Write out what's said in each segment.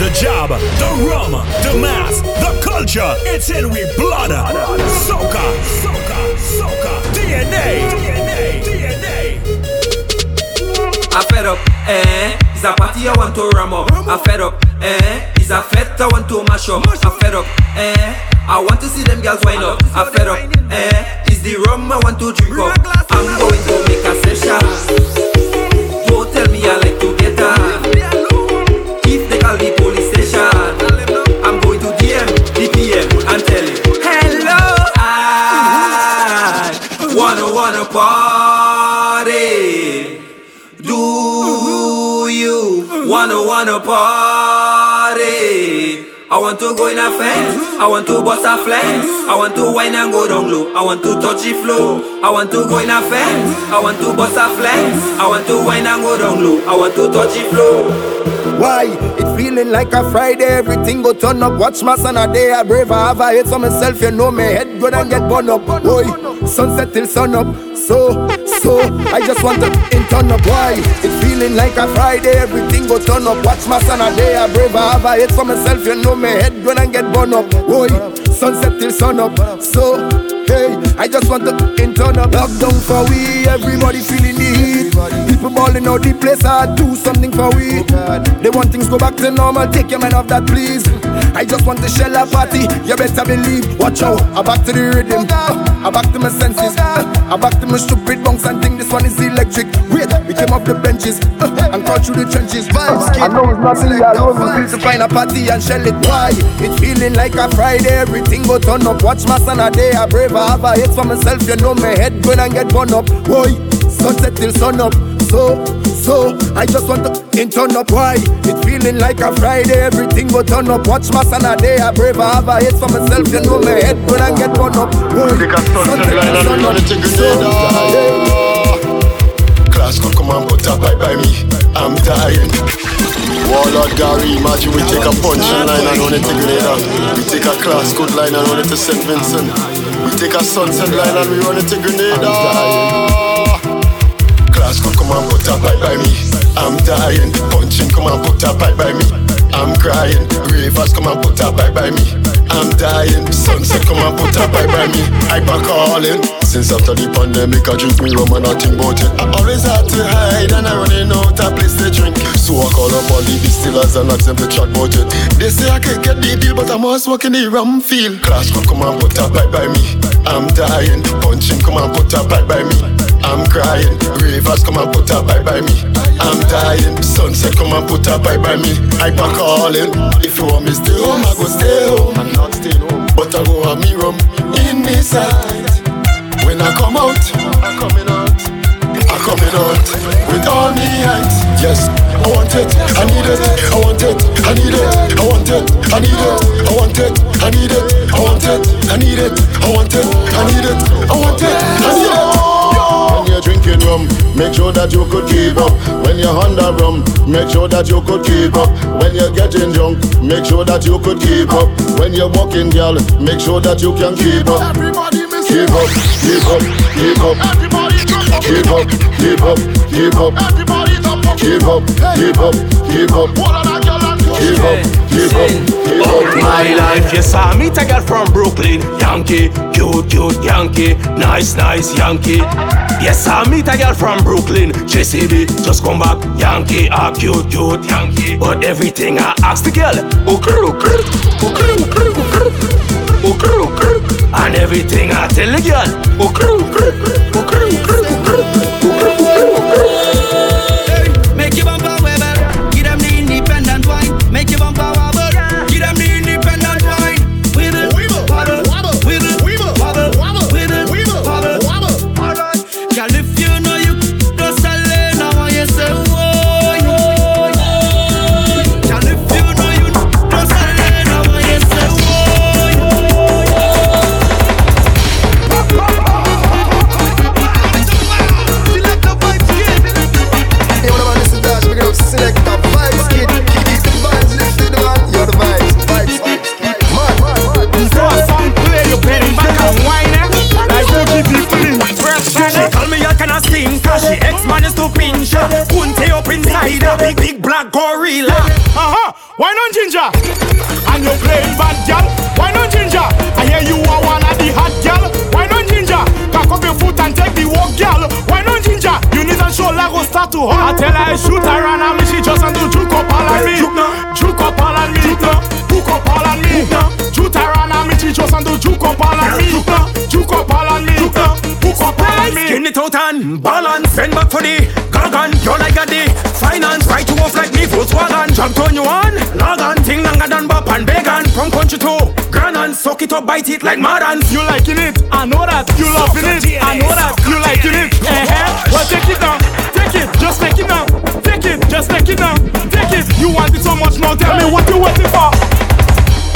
the job, the rum, the mass, the culture. It's in we blood. Soca, soca, soca. DNA, DNA, DNA. I fed up, eh? It's a party I want to ram up. I fed up, eh? It's a fete I want to mash up. I fed up, eh? I want to see them girls wind up. I fed up, eh? It's the rum I want to drink up. I'm going to make a session. Wanna wanna party? I want to go in a fence. I want to bust a flex. I want to wine and go down low. I want to touch the floor. I want to go in a fence. I want to bust a flex. I want to wine and go down low. I want to touch the floor. Why? It feeling like a Friday, everything go turn up. Watch my son a day, I brave, I have a hate for myself, you know me head go and get burned up. Boy, sunset till sun up. So, so, I just want to in turn up. Why? It feeling like a Friday, everything go turn up. Watch my son a day, I brave, I have a hate for myself, you know me head good and get burned up. Boy, sunset till sun up. So, hey, I just want to in turn up. Lockdown for we, everybody feeling the heat. People balling out the place, I do something for we. They want things go back to normal, take your mind off that please. I just want to shell a party, you better believe. Watch out, I back to the rhythm, I back to my senses, I back to my stupid bunks and think this one is electric. Wait, we came off the benches uh, and crawl through the trenches. Vibes, I know it's not me alone, we feel to find a party and shell it. Why? It's feeling like a Friday, everything go turn up. Watch my son a day, I brave, I have a hate for myself, you know my head going and get burned up. Boy, sunset till sun up. So, so, I just want to in turn up. Why? It feeling like a Friday, everything go turn up. Watch my son a day, I brave, I have a hate for myself, you know my head going and get burned up. Boy, sunset till sun up. So, Class come come and put a bye by me. I'm dying. Warlord Gary, imagine we take a punch line and run it to Grenada. We take a class good line and run it to St. Vincent. We take a sunset line and we run it to Grenada. Come and put a bye by me. I'm dying. Punching come and put a bye by me. I'm crying. Ravers come and put a bye by me. I'm dying. Sunset come and put a bye by me. Back calling. Since after the pandemic, I drink me rum and I think about it. I always had to hide and I running out a place to drink. So I call up all the distillers and ask them to chat about it. They say I can't get the deal, but I'm always smoking the rum field. Class come come and put a bye by me. I'm dying. Punching come and put a bye by me. I'm crying. Ravers come and put a bye by me. I'm dying. Sunset come and put a bye by me. I back calling. If you want me stay home, I go stay home. I'm not staying home, but I go have me rum in me sight. When I come out, I'm coming out. I'm coming out with all me height. Yes, I want it, I need it, I want it, I need it, I want it, I need it, I want it, I need it, I want it, I need it, I want it, I need it, I want it, I need it. When you're drinking rum, make sure that you could keep up. When you're under rum, make sure that you could keep up. When you're getting drunk, make sure that you could keep up. When you're walking, girl, make sure that you can keep up. Everybody miss Keep up, keep up, keep up, Everybody up. keep up, keep up, keep up, Everybody jump up. keep up, keep up, keep up, All of that girl and keep up, keep up, keep up. my life, yes, I meet a girl from Brooklyn. Yankee, cute, cute Yankee. Nice, nice Yankee. Yes, I meet a girl from Brooklyn. JCB, just come back. Yankee, a cute, cute Yankee. But everything I ask the girl, okay, okay, okay, okay, okay, okay, okay. And everything I tell the girl, And bad gal? Why not ginger? I hear you are one of the hot gal. Why not ginger? Cock up your foot and take the walk gal. Why not ginger? You need a show like go start to hurt. I tell her I shoot her and I me she just want to juke up all on me. Juke up all on me. Hook up all on me. Shoot her and I me she just want to juke up all on me. Juke up all on me. Hook up all on me. Skin it out and balance, send back for the gargan. You're like a the finance, right to off like me Volkswagen. Grand and suck it up, bite it like madans. You liking it? I know that. You loving it? I know that. You liking it? Uh-huh. Well, take it down. Take it. Just take it down. Take it. Just take it down. Take it. You want it so much now. Tell me what you waiting for.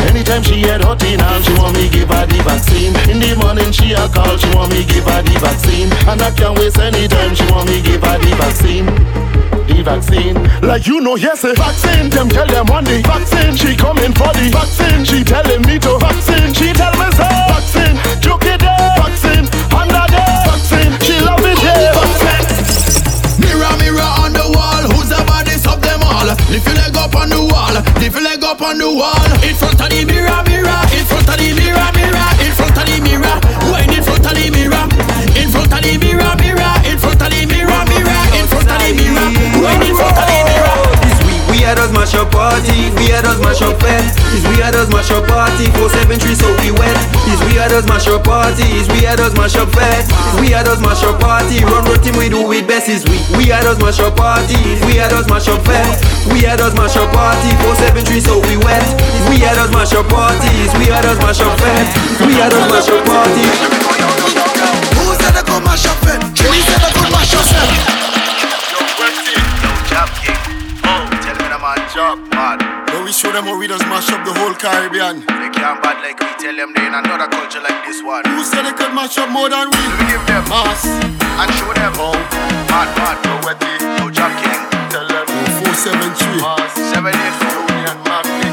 Anytime she had hot in hand, she want me give her the vaccine. In the morning she a call, she want me give her the vaccine. And I can't waste any time, she want me give her the vaccine. The vaccine. Like you know, yes, a vaccine. Them tell them one the vaccine. She coming for the vaccine. She telling me to vaccine. She tell me say vaccine. Joke it there. Vaccine. Under there. Vaccine. She love it yeah. Vaccine. Mirror, mirror on the wall, who's the baddest of them all? Lift your leg up on the wall, lift your leg up on the wall. In front of the mirror, mirror, Had us mash up party, we had us mash up we had us mash up party, 473 so we went. This we had us mash up party, had us mash up we had us mash up party, run routine we do it best week. We had us mash up party, had us mash up had us mash up party, 473 so we went. This we had us mash up party, had us mash up we had us mash up party. Who said they go mash up it? Who said they go mash up it? When we show them how we just mash up the whole Caribbean. They can't bad like we tell them they in another culture like this one. Who said they could mash up more than we? We give them Mass. and show them how. Mad, mad, no wetty, no jump king. Tell them 473. Mass, seven, eight, four. Union Market.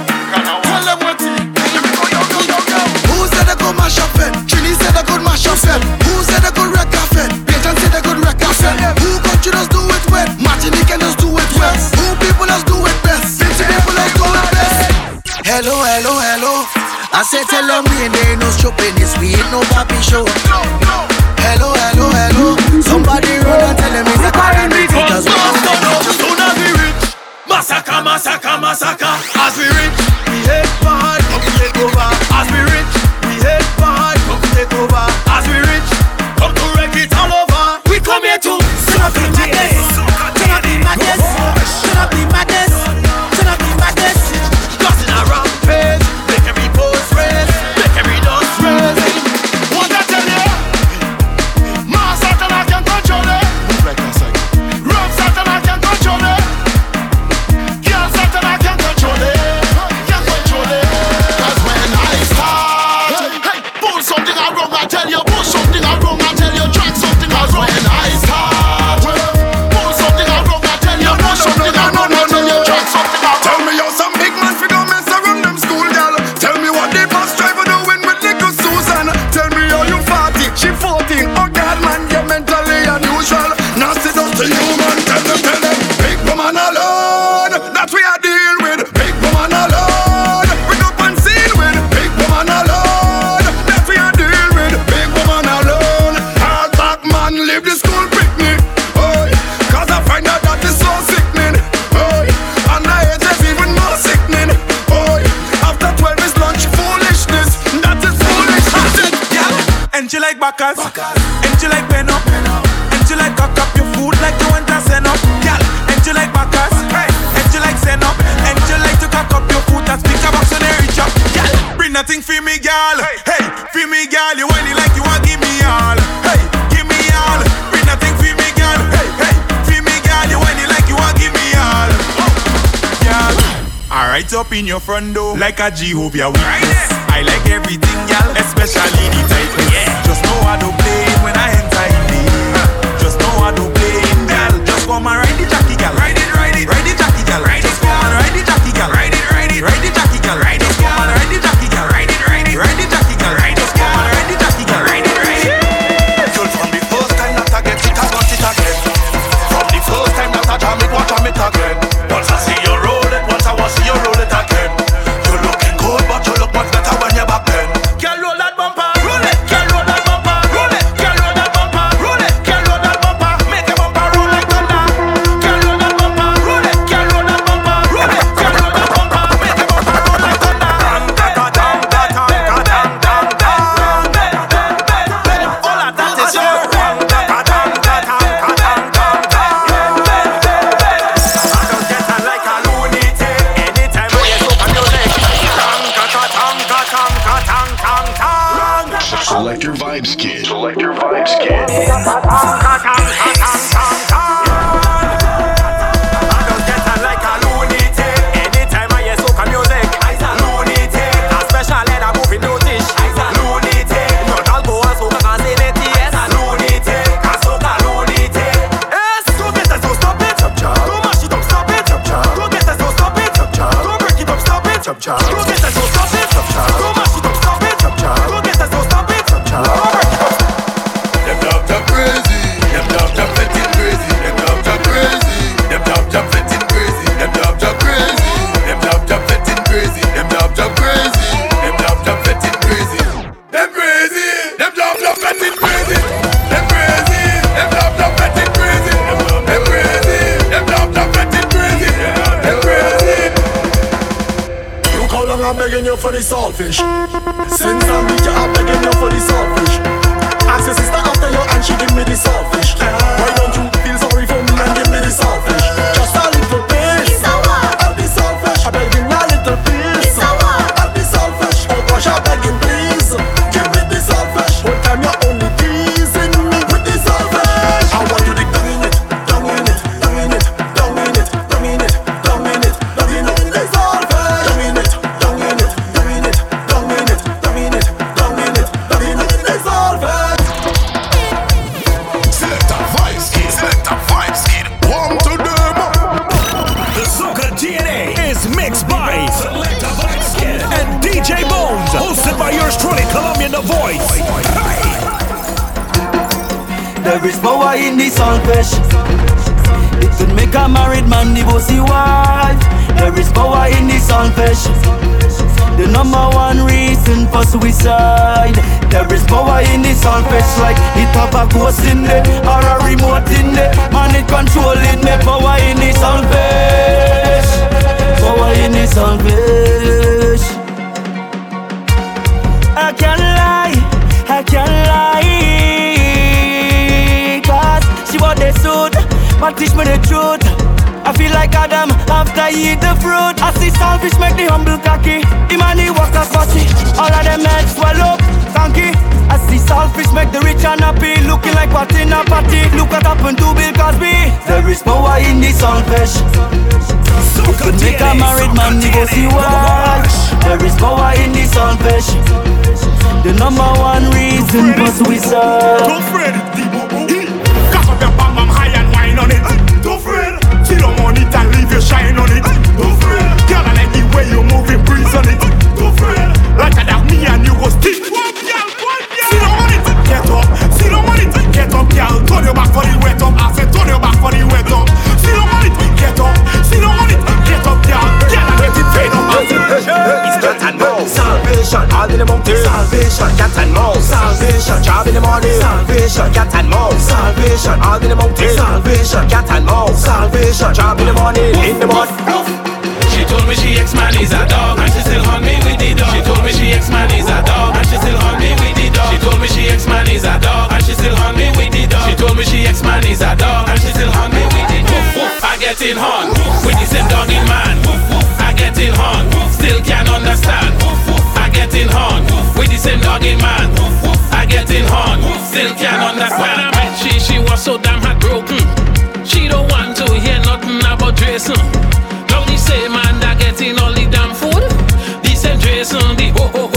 Tell them we ain't there no shopping this we ain't no papi show. Me, gal. Hey, for me, gal. You it like you want give me all. Hey, give me all. Bring nothing for me, gal. Hey, hey, for me, gal. You it like you want give me all. Oh. Gal. Alright up in your front door like a Jehovah Witness. I like everything, gal, especially the tightness. Just know I don't play when I enter in. Just know I don't play gal. Just come and ride the jockey, the saltfish. Since I Selfish make the humble cocky. The money walk as bossy. All of them heads swell up, donkey. I see selfish make the rich and happy. Looking like what in a party. Look what happened to Bill Cosby. There is power in the selfish. It could make a married man his wife. There is power in the selfish. The number one reason for suicide. Don't fret, Cock up your bam bam high and wine on it. Don't fret, down on it and leave your shine on it. Don't fret, girl I like the way you moving, breeze on it. Don't fret, like I have me and you go stick. One girl, one girl. Sit down on it, get up. Sit down on it, get up, girl. Turn your back for the wet up. I said turn your back for the wet up. Sit down on it, get up. Sit down on it, get up, girl. Girl I get it paid up. I said, It's cat and mouse. Salvation, all in the mountain. Salvation, cat and mouse. Salvation, job in the morning. Salvation, cat and mouse. Salvation, all in the mountain. Salvation, cat and mouse. Salvation, job in the morning. In the morning. Told me she ex-man is a dog and she still hunt me with the dog. She told me she ex-man is a dog and she still hunt me with the dog. She told me she ex-man is a dog and she still hunt me with the dog. She told me she ex-man is a dog and she still hunt me with the dog. I get in hunt with the same dog in man. I get in hunt, still can't understand. I get in hunt with the same dog in man. I get in hunt, still can't understand. When I met she, she was so damn heartbroken. She don't want to hear nothing about dressing. Same man that getting all the damn food. The same dressing, the ho ho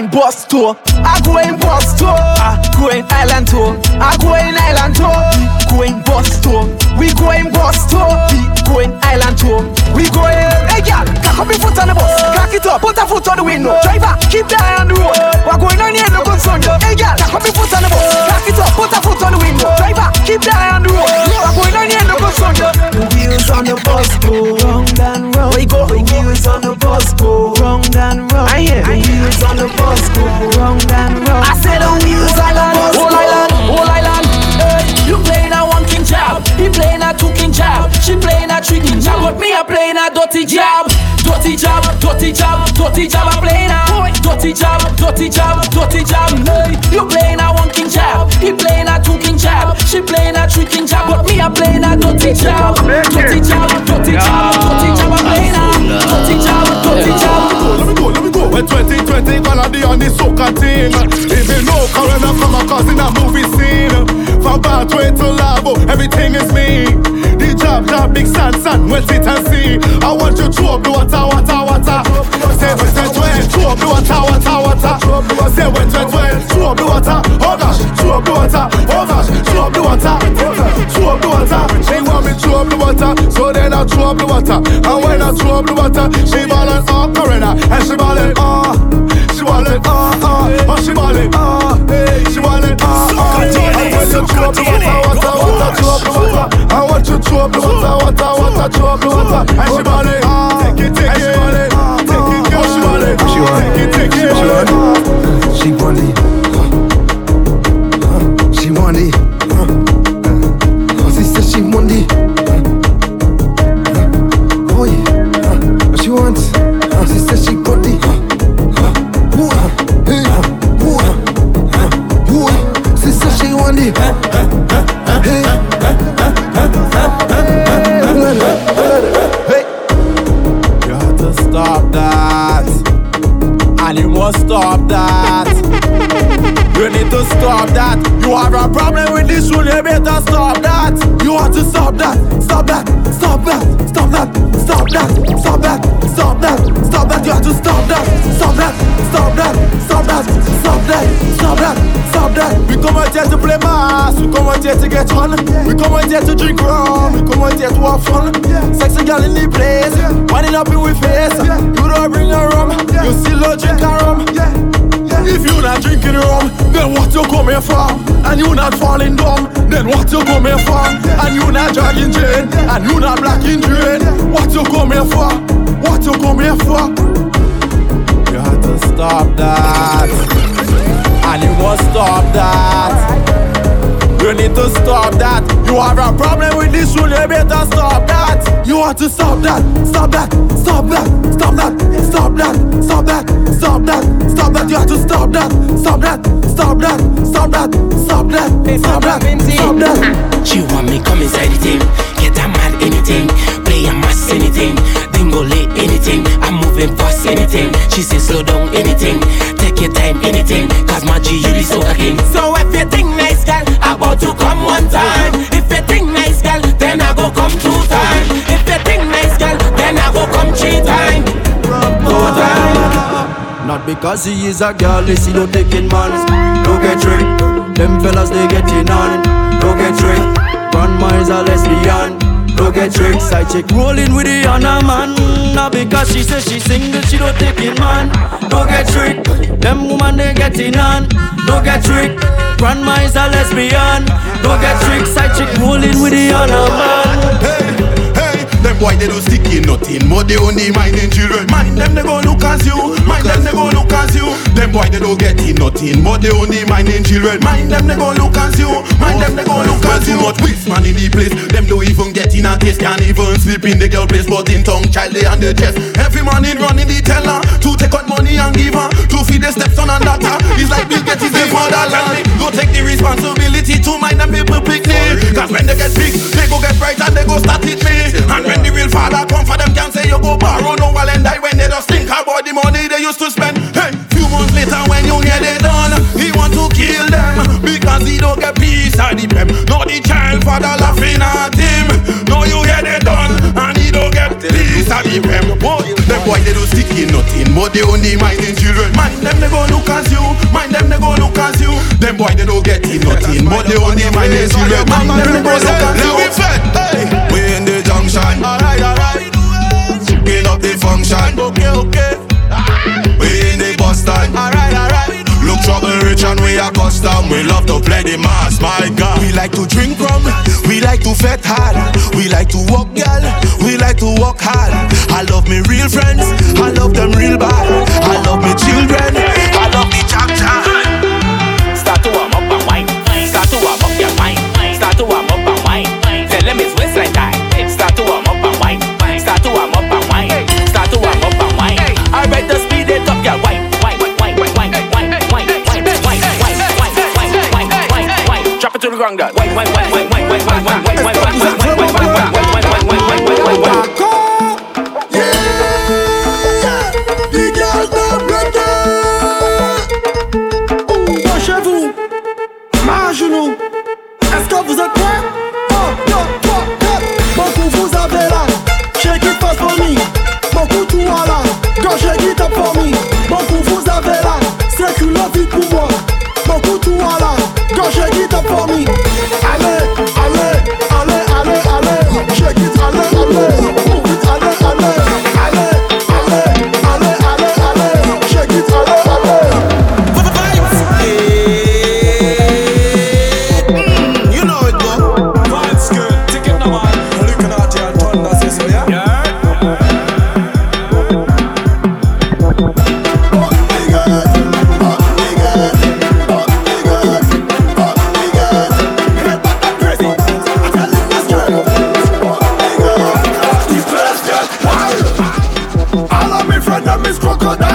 in bus tour. I go in bus tour. I go in island tour. I go in island tour. We go in bus tour. We go in bus tour. We go in island tour. We go in. Hey, girl, cock up your foot on the bus. Cock it up. Put a foot on the window. Driver, keep the eye on the road. We're going on here, no concern. you. Hey, girl, cock up your foot on the bus. Cock it up. Put a foot on the window. Driver, keep the eye on the road. We're going on here, no concern. you. Wheels on the bus go the bus go round and round. I said the wheels on the bus whole island, whole island. Hey, you playing a one king job, he playing a two king job, she playing a three king job, but me I playing a dirty job. Dirty job, dirty job, dirty job, I'm playing a Dirty job, dirty job, dirty job, hey You playing a one king job, he playing a two king job She playing a three king job, but me I playing a dirty job Dirty job, dirty job, dirty job, I'm playing a Dirty job, dirty job Let me go, let me go when 2020 gonna be on the soca thing. Even though Corona come across in a movie scene. From Broadway to Labo, everything is me. The job, job, big sun, sun, wet it and see. I want you to up the water, water, water. Say when 2020, throw up the water, water, water. Say when 2020, throw up the water. Oh gosh, throw up the water. Oh gosh, throw up the water. Throw up the water. She want me throw up the water, so then I throw up the water. And when I throw up the water, she ballin' oh water, throw up the water. And she ballin' girl in the place. Winding up in we face. You don't bring a rum. You still don't drink a rum. If you not drinking rum, then what you come here for? And you not falling dumb, then what you come here for? And you not dragging chain, and you not blacking drain. What you come here for? What you come here for? You have to stop that, and you must stop that. You need to stop that. You have a problem with this rule, you better stop that. You have to stop that, stop that, stop that, stop that, stop that, stop that, stop that, stop that. You have to stop that, stop that, stop that, stop that, stop that, stop that, stop that. She want me come inside the team, get a mad anything, play a mass anything, dingo late anything, I'm moving fast anything. She say slow down anything, take your time anything, cause my G you the soca king. So if because he is a girl, they see no taking man. Don't get tricked. Them fellas they getting on. Don't get tricked. Grandma is a lesbian. Don't get tricked. Side chick rolling with the other man. Not because she says she's single, she don't taking man. Don't get tricked. Them woman they getting on. Don't get tricked. Grandma is a lesbian. Don't get tricked. Side chick rolling with the other man. Them boy they don't stick in nothing, but they only minding children. Mind them they go look as you, mind them they go look as you. Them boy they don't get in nothing, but they only minding children. Mind them they go look as you, mind them they go look as you. Too much waste man in the place, them don't even get in a taste, can't even sleep in the girl place, but in tongue child they on the chest. Every morning running the teller to take out money and give her to feed the stepson and daughter. It's like Bill Gates is the fatherland. Go take the responsibility to mind them people picnic. Cause when they get big, they go get bright and they go start it me. And when the real father come for them, can't say you go borrow no while and die when they just think about the money they used to spend. Hey, few months later when you hear they done, he want to kill them because he don't get peace at the pem. No the child father laughing at him. No you hear they done and he don't get peace at the pem. Them boy they don't stick in nothing, but they only minding children. Mind them they go look as you, mind them they go look as you. Them boy they don't get in nothing, but they only minding children. Mind them they go look as you. Hard. We like to walk, girl. We like to walk hard. I love me real friends. this crocodile.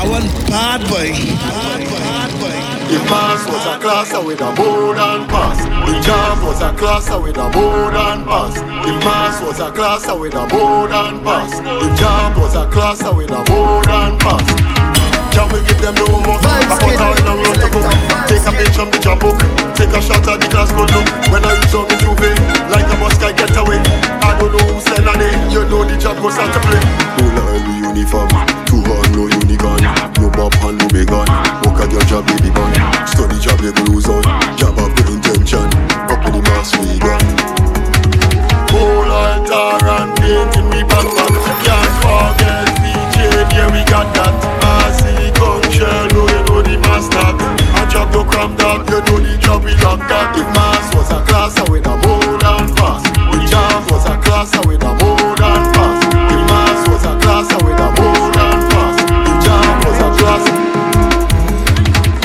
That one bad. The pass was a classer with a bold and pass. The jump was a classer with a bold and pass. The pass was a classer with a bold and pass. The jump was a classer with a bold and pass. Can we give them no more? I put all in a room to go. Take a page from the job book. Take a shot at the class good look. When I use on the juve, eh, like a bus guy get away. I don't know who's send a name. You know the job goes out to play. No line with uniform. Two hand, no unicorn. No bob hand, no big gun. Work at your job, baby bun. Study job, you go lose on. Job of the intention. Up in the mass, we gun. Whole altar and painting me back back. Can't forget DJ, yeah we got that. Massy culture, know you know the master. A job to cram dog, you know the job we lock that. If mass was a class with a bold and fast. The job was a class with a bold and fast. The mass was a class with a bold and fast. The job was a class.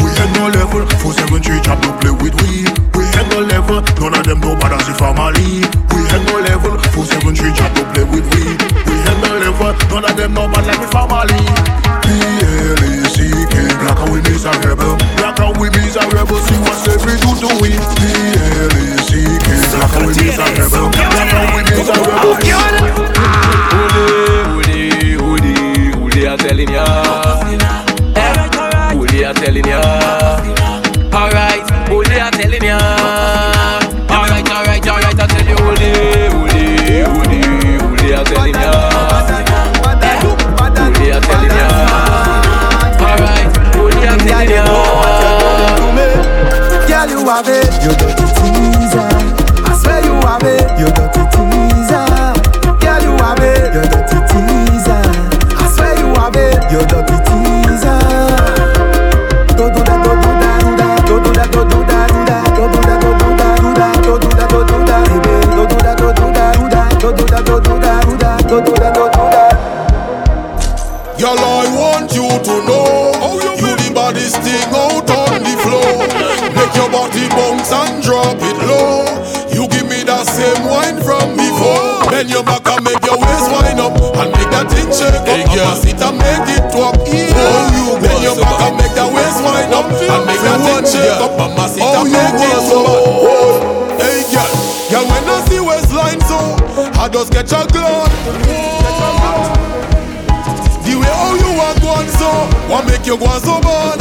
We had no level, 473 job to play with we. We had no level, none of them know bad as the family. We had no level, 473 job to play with we. We had no level, none of them know bad like the family. we miserable, see what's every do to we. P-L-A-C-K, like how we miserable, like how we. you suave. You you go so bad.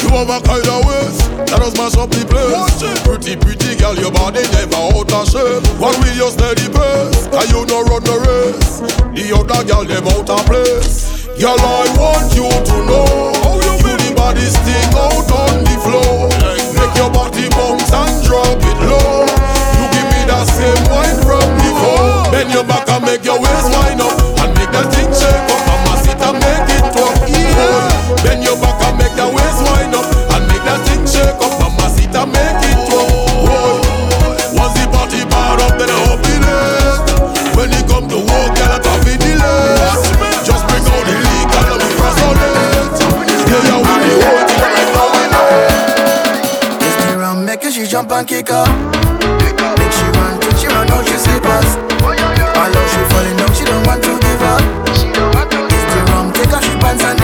You have a kind of ways that us mash up the place. Pretty, pretty girl, your body never out of shape. One with your steady pace, can you not run the race? The other girl, them out of place. Girl, I want you to know how you feel the body stick out on the floor. Make your body bounce and drop it low. You give me that same wine from before. Bend your back and make your waist wind up. want kick up. Make she run, to, she run out, she slippers. I love she falling down, she don't want to give up. It's the wrong, take her she pants and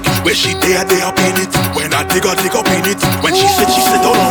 kick. Where she dare, they up in it. When I dig her, dig up in it. When she sit, she sit down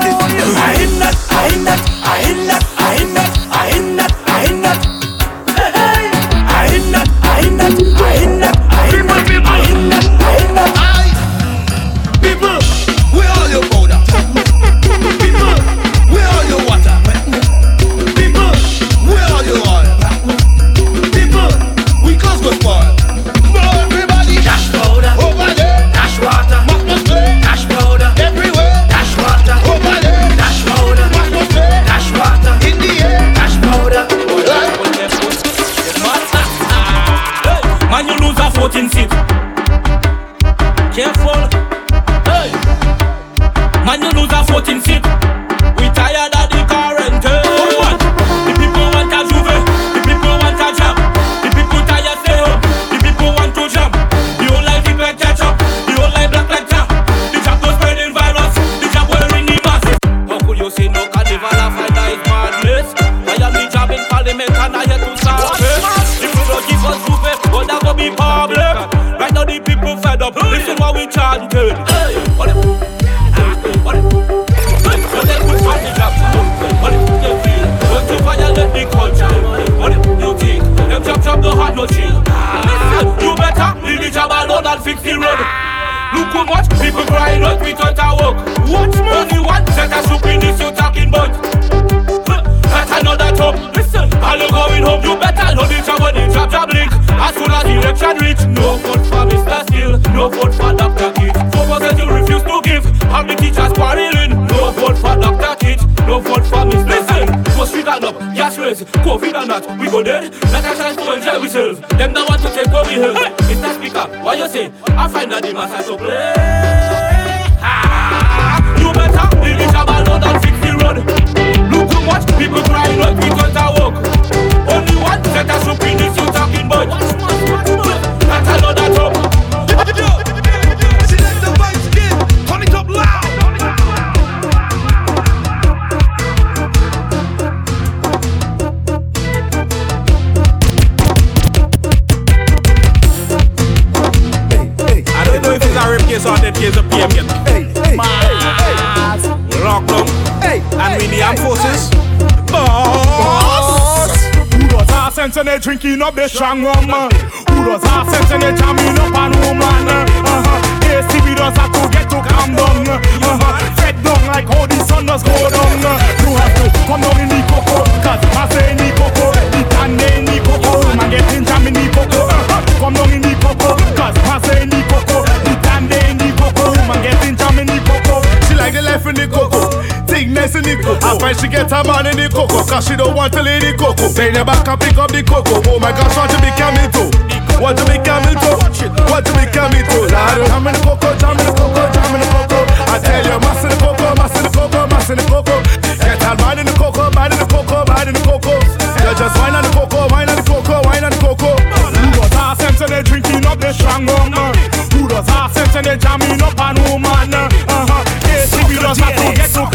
election reach, no vote for Mr. Steele, no vote for Dr. Kid. Focus that you refuse to give, and the teachers quarreling. No vote for Dr. Kid, no vote for Mr. Listen, go street and up, gas raise, COVID and that, we go dead. Let us try to enjoy ourselves. Them don't want to take what we have. Mr. Speaker, what you say? I find that the master to play. Ah, you better the job alone than fix the road. Look how much people crying drinking up the strong rum? Who does have sense and they jamming up on woman? Uh-huh. ACB does have to get to calm down. Uh-huh. Fed down like how the sun does go down. You have to come down in the cocoa, cause I say in the cocoa, the tan in the cocoa, man getting jam in the cocoa. Uh-huh. Come down in the cocoa, cause I say in the cocoa, the tan in the cocoa, man getting jam in the cocoa. She like the life in the cocoa. Thickness in the cocoa. Find she get her man in the cocoa, cause she don't want to lay the cocoa. Bend your back and pick up the cocoa. Oh my gosh, what to be coming to? What to be coming to? What to be coming to? Lord, jam in the cocoa, jam in the cocoa, jam in the cocoa. I tell you, mass in the cocoa, mass in the cocoa, mass in the cocoa. Get her man in the cocoa, man in the cocoa, man in the cocoa. You just wine on the cocoa, wine on the cocoa, wine on the cocoa. Who does have sense and they drinking up the strong rum? Who does have sense and they jamming up on woman?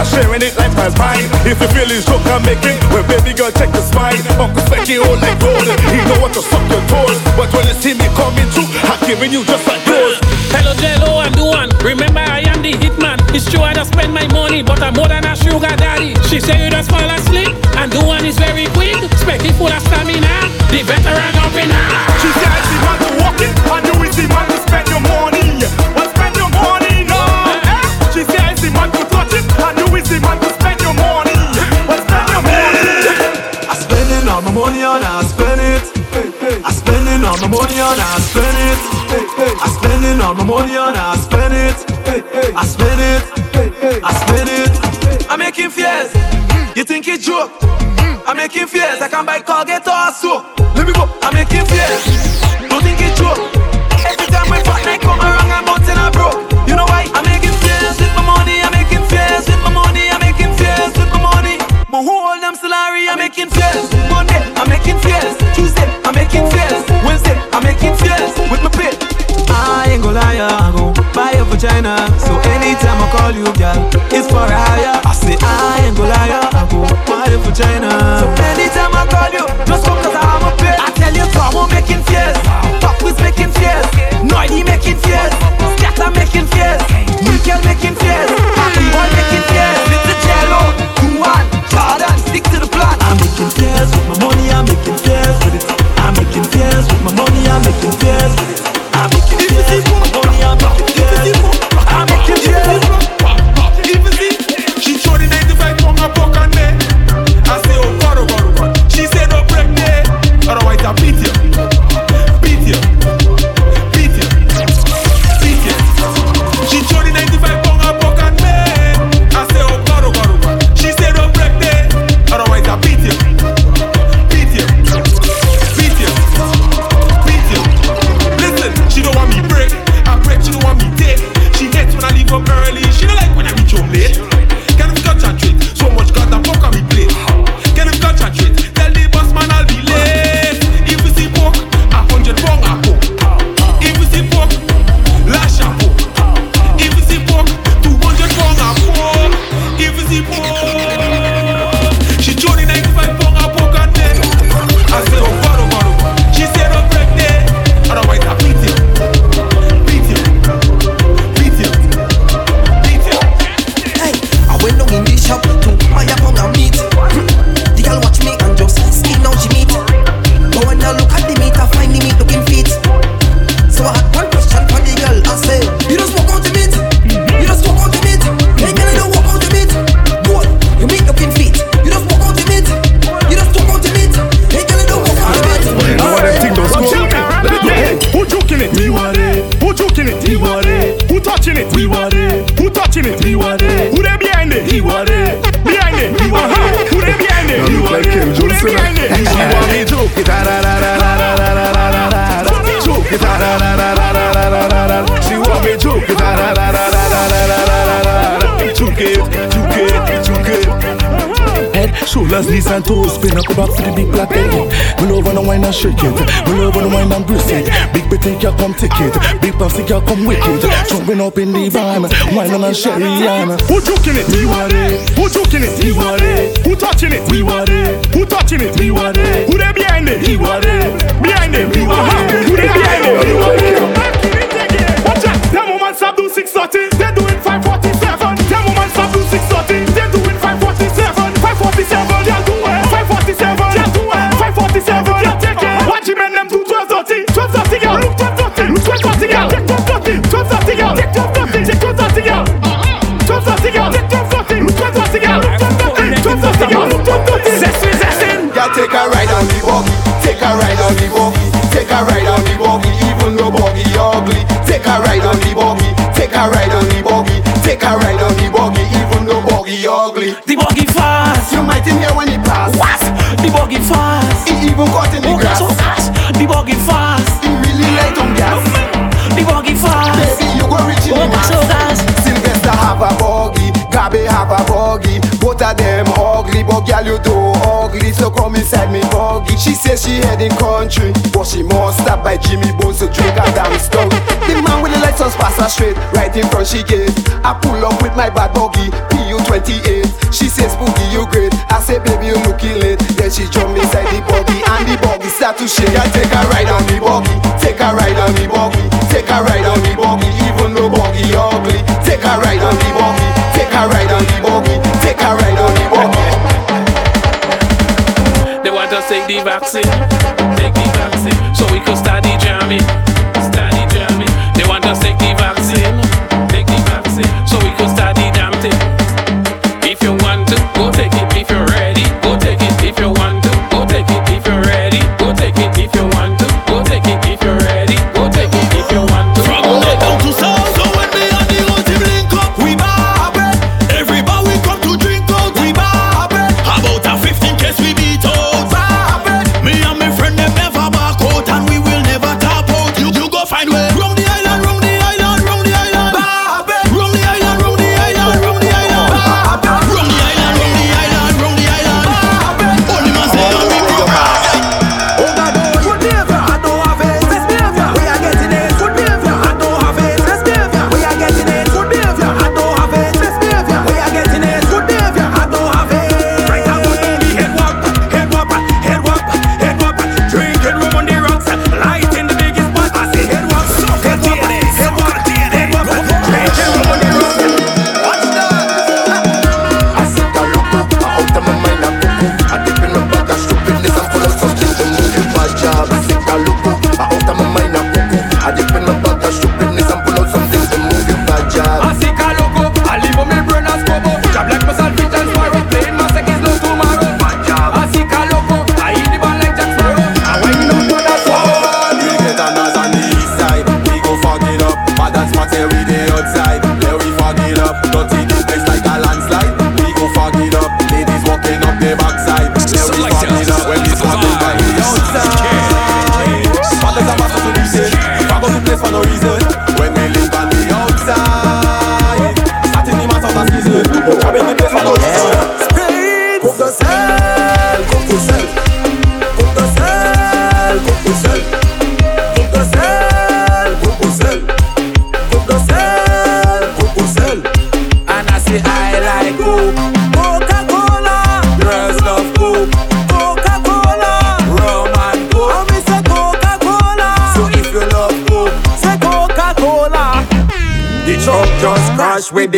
I'm sharing it like my pine. If you feel it's joke I'm making, well baby girl check the spine. Uncle Specky old like gold, he know what to suck your toes. But when you see me coming through, I'm giving you just like those. Hello, Jello, I'm Duan. Remember, I am the hitman. It's true, I don't spend my money, but I'm more than a sugar daddy. She say you just fall asleep, and Duan is very quick. Specky full of stamina. The veteran up in her. Money on I spend it. I spending all my money on I spend it. I spend it. I spend it. I'm making fears. You think it's joke? I'm making fears. I can buy Colgate or soap. Let me go. I'm making Cause knees to spin up back for the big black egg Pull over no wine and shake it We love over the wine and bruise it Big bitty girl come take it Big pussy girl come wicked Jumping up in the van Wine on and sherry on Who juking it? We want it. Who juking it? We want it. Who touching it? We want it. Who touching it? We want it. Who they behind it? We want it. Behind it? We want uh-huh. it. Who they behind it? We want it. Watch out! That woman sub do 630 They do it 5 Take a ride on the buggy, take a ride on the buggy, take a ride on the buggy, even though buggy ugly. Take a ride on the buggy, take a ride on the buggy, even though buggy ugly. The buggy fast, you might in here when be have a buggy. Both of them ugly, but girl you do ugly. So come inside me buggy. She says she heading country, but she must stop by Jimmy Bones to drink a damn story. The man with the license pass her straight, right in front she gate. I pull up with my bad buggy, PU28. She says boogie you great. I say baby you looking late. Then she jump inside the buggy and the buggy start to shake. I take a ride on the buggy, take a ride on the buggy. just take the vaccine, take the vaccine, so we could study jamming, study jamming. They want us take the vaccine.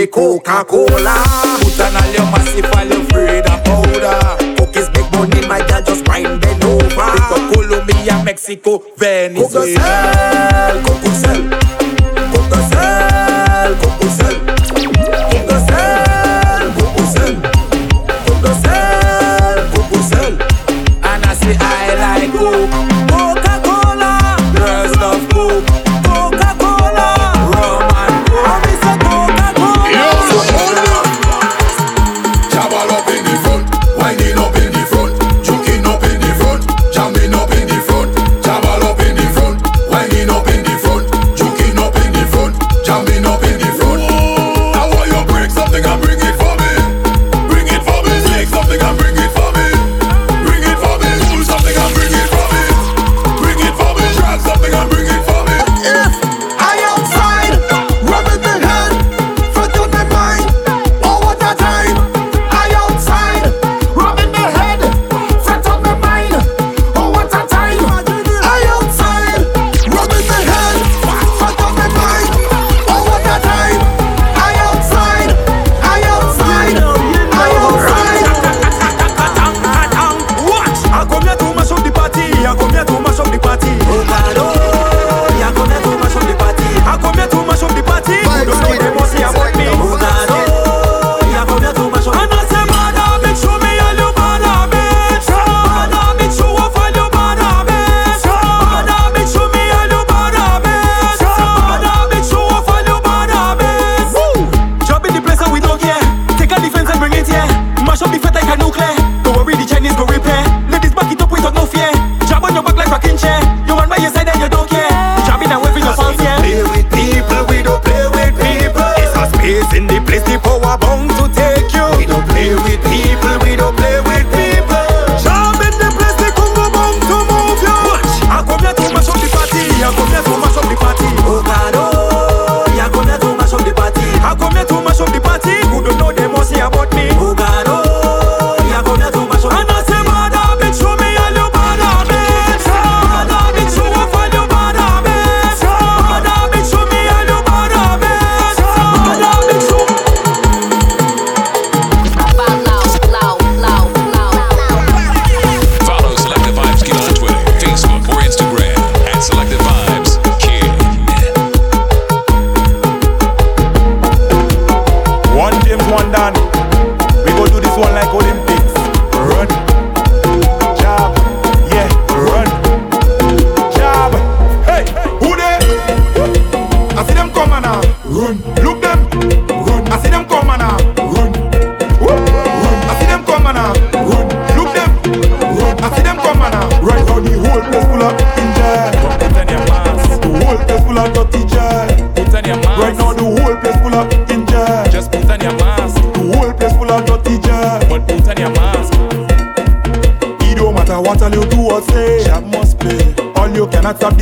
the Coca-Cola. Put on all your massive, all your Freda powder. Cookies, big money, my girl, just grind them over. Pick up Colombia, Mexico, Venezuela.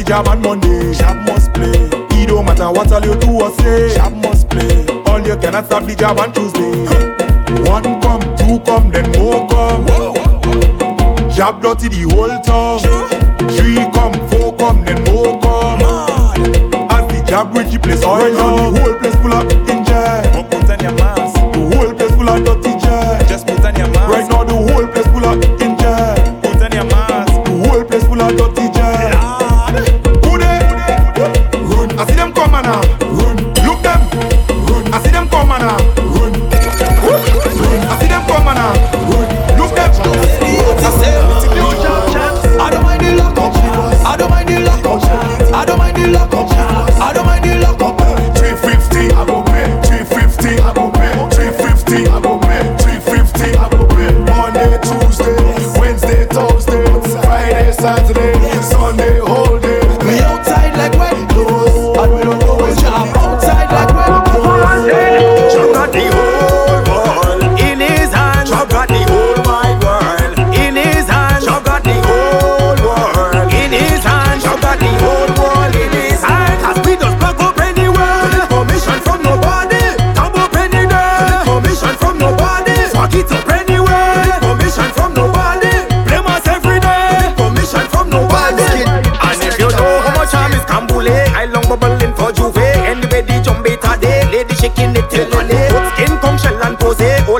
the job on Monday. Jab must play. It don't matter what all you do or say. Jab must play. All you cannot stop the job on Tuesday. One come, two come, then more come. Job dirty the whole time. loco.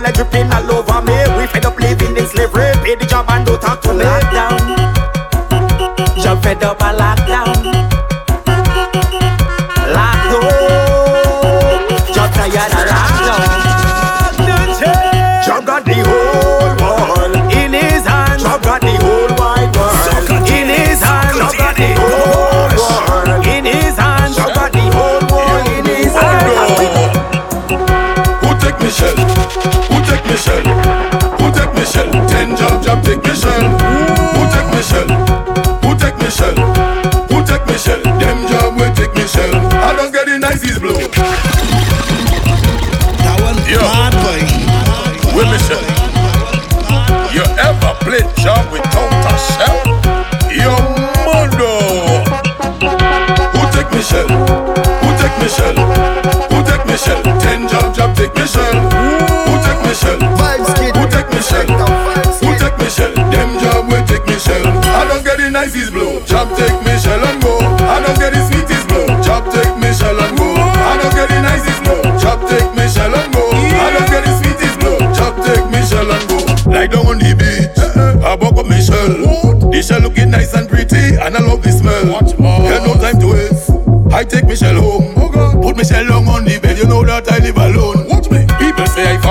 whole like dripping all over me. We fed up living in slavery. Pay the job and don't talk to me. Lockdown. Job fed up and lock.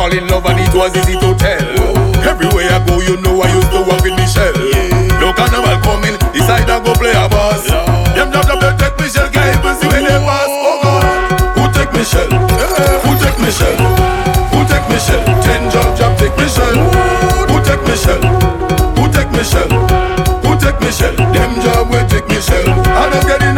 fall in love and it was easy to tell. Everywhere I go, you know I used to walk with Michelle. No carnival coming, decide I go play a boss. Them jump jump they take Michelle, can't even see where they was. Oh God, who take Michelle? Who take Michelle? Who take Michelle? Ten jump jump take Michelle. Who take Michelle? Who take Michelle? Who take Michelle? Them job will take Michelle. I don't get it.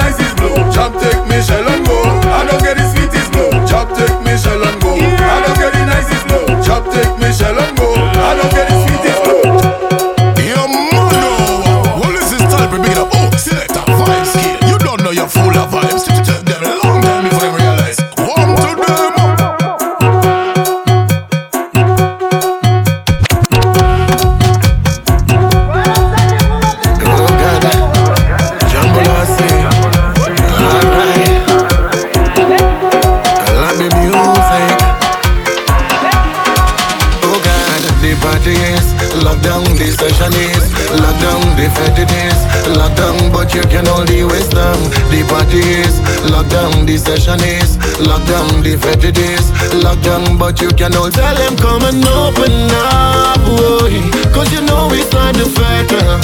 The session is Lock down the is Lock down but you can all tell them come and open up boy Cause you know it's not the factor uh.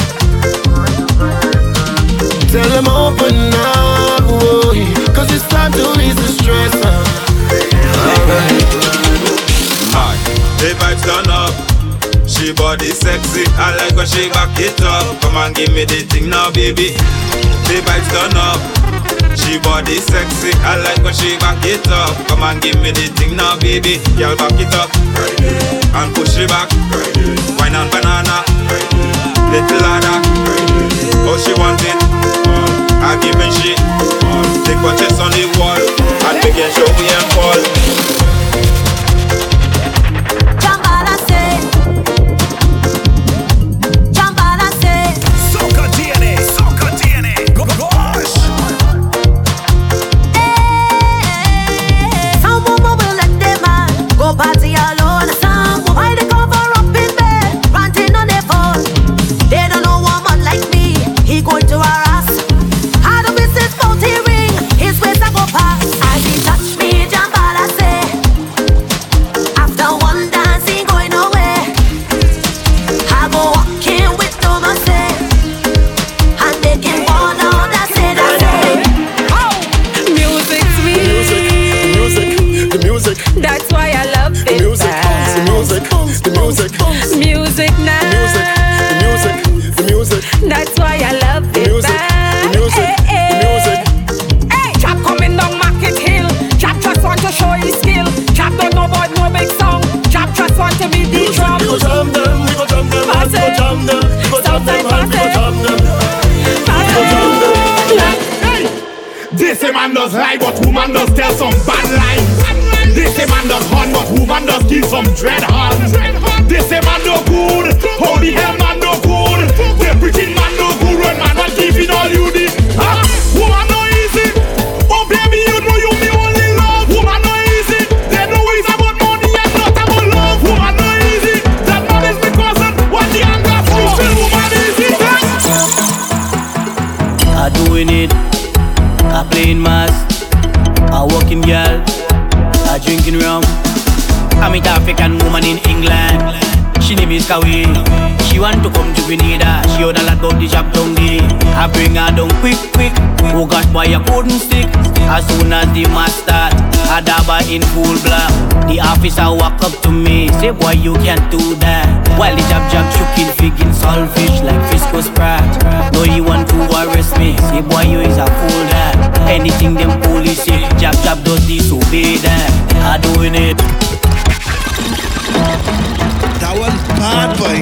Tell them open up boy Cause it's time to ease the stress uh. Alright Hi, the vibes turn up. She body sexy, I like when she back it up. Come and give me the thing now, baby. The vibes turn up. She body sexy, I like when she back it up. Come and give me the thing now, baby. Girl, back it up and push it back. Wine and banana, little ladder. Oh, she want it. I give me shit. Take one on the wall and begin show me and fall. Man does lie, but woman does tell some bad lies. This a man does horn, but woman does give some dread horns. This a man no good, the hell man no good? The preaching man no good, when man not giving all you the. Meet African woman in England, she name is Kawi. She want to come to Grenada, she heard a lot about the jab down there. I bring her down quick, quick. Oh gosh, boy, I couldn't stick. As soon as the mass start, I dabba in full black. The officer walk up to me, say, boy, you can't do that. While the jab jab choking, figging saltfish like Frisco Sprat. No, you want to arrest me, say, boy, you is a fool that. Anything them police say, jab jab does disobey that. I doing it. One bad boy.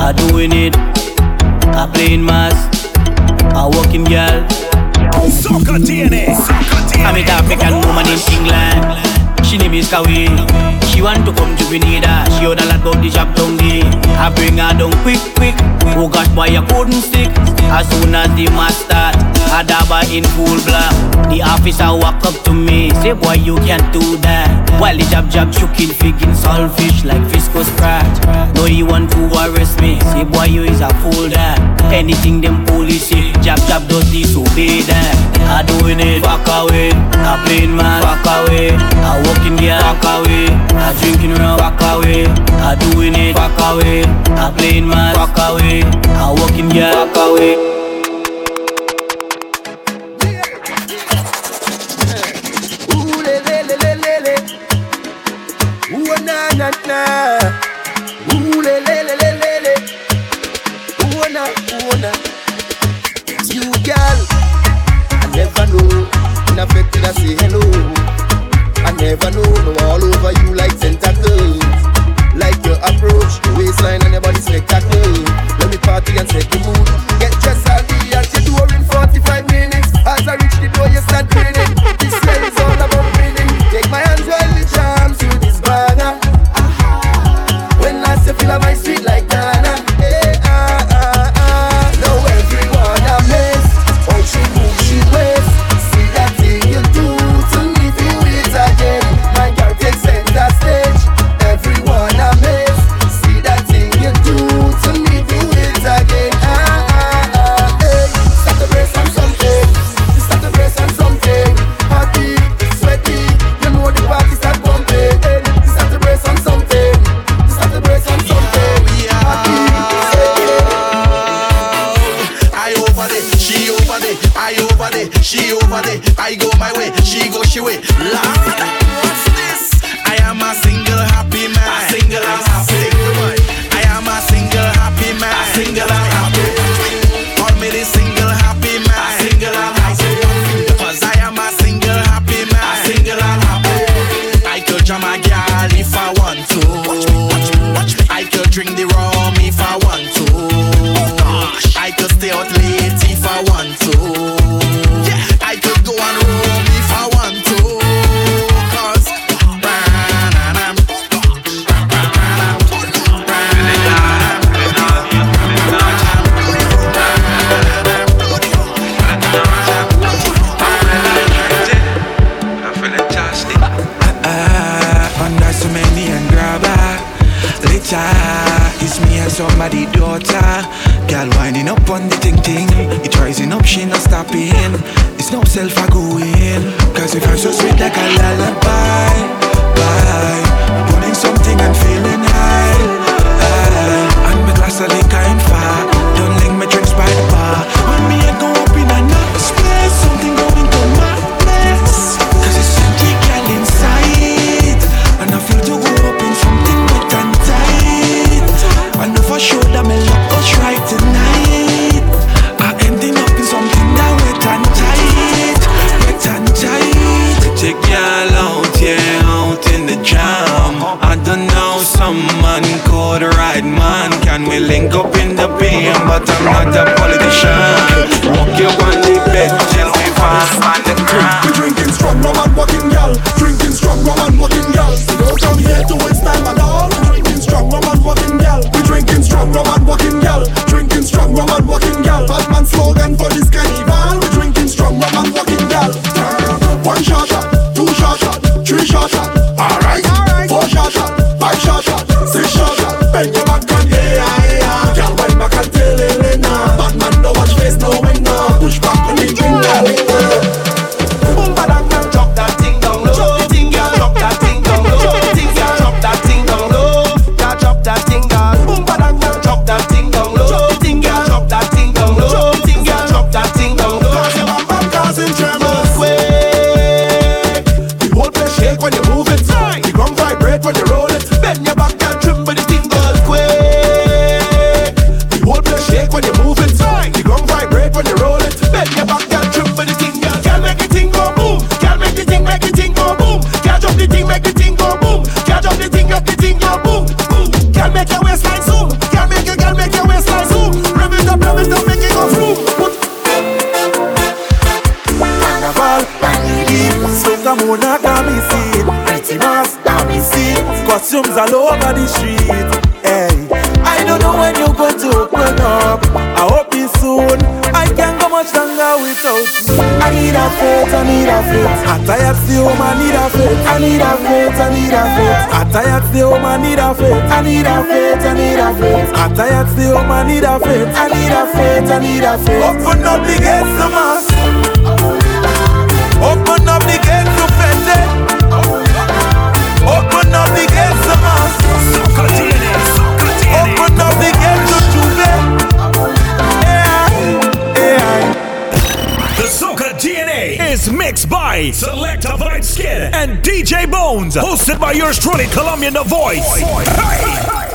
I doing it, I playing mass, I walking girl. Soca tiene, soca I meet African woman in England. She name is Kawi. She want to come to Grenada. She heard a lot about the jab down there. I bring her down quick, quick. Oh gosh, boy, I couldn't stick. As soon as the mass start, I dabba in full black. The officer walk up to me, say, boy, you can't do that. While the jab jab choking, figging saltfish like Frisco Sprat. No, you want to arrest me, say, boy, you is a fool that. Anything them police say, jab jab does disobey that. I doing it, fuck away. I playing man, fuck away. I walking girl, fuck away. I drinking rum, fuck away. I doing it, fuck away. I playing man, fuck away. I walking girl, fuck away. Never know, no all over you like tentacles. Like your approach, your waistline and your body spectacle. Let me party and set the mood. I need a faith, I need a faith. I tired the home, I need a faith. I need a faith, I need a faith. I tired the home, I need a faith. I need a faith, I need a faith. Open up the gates to mass. Open up the gates to plenty. Open up the gates to mass. Open up the gates to J'ouvert. The Soca DNA is mixed by Selector. DJ Bones, hosted by yours truly, Colombian The Voice. Voice. Hey.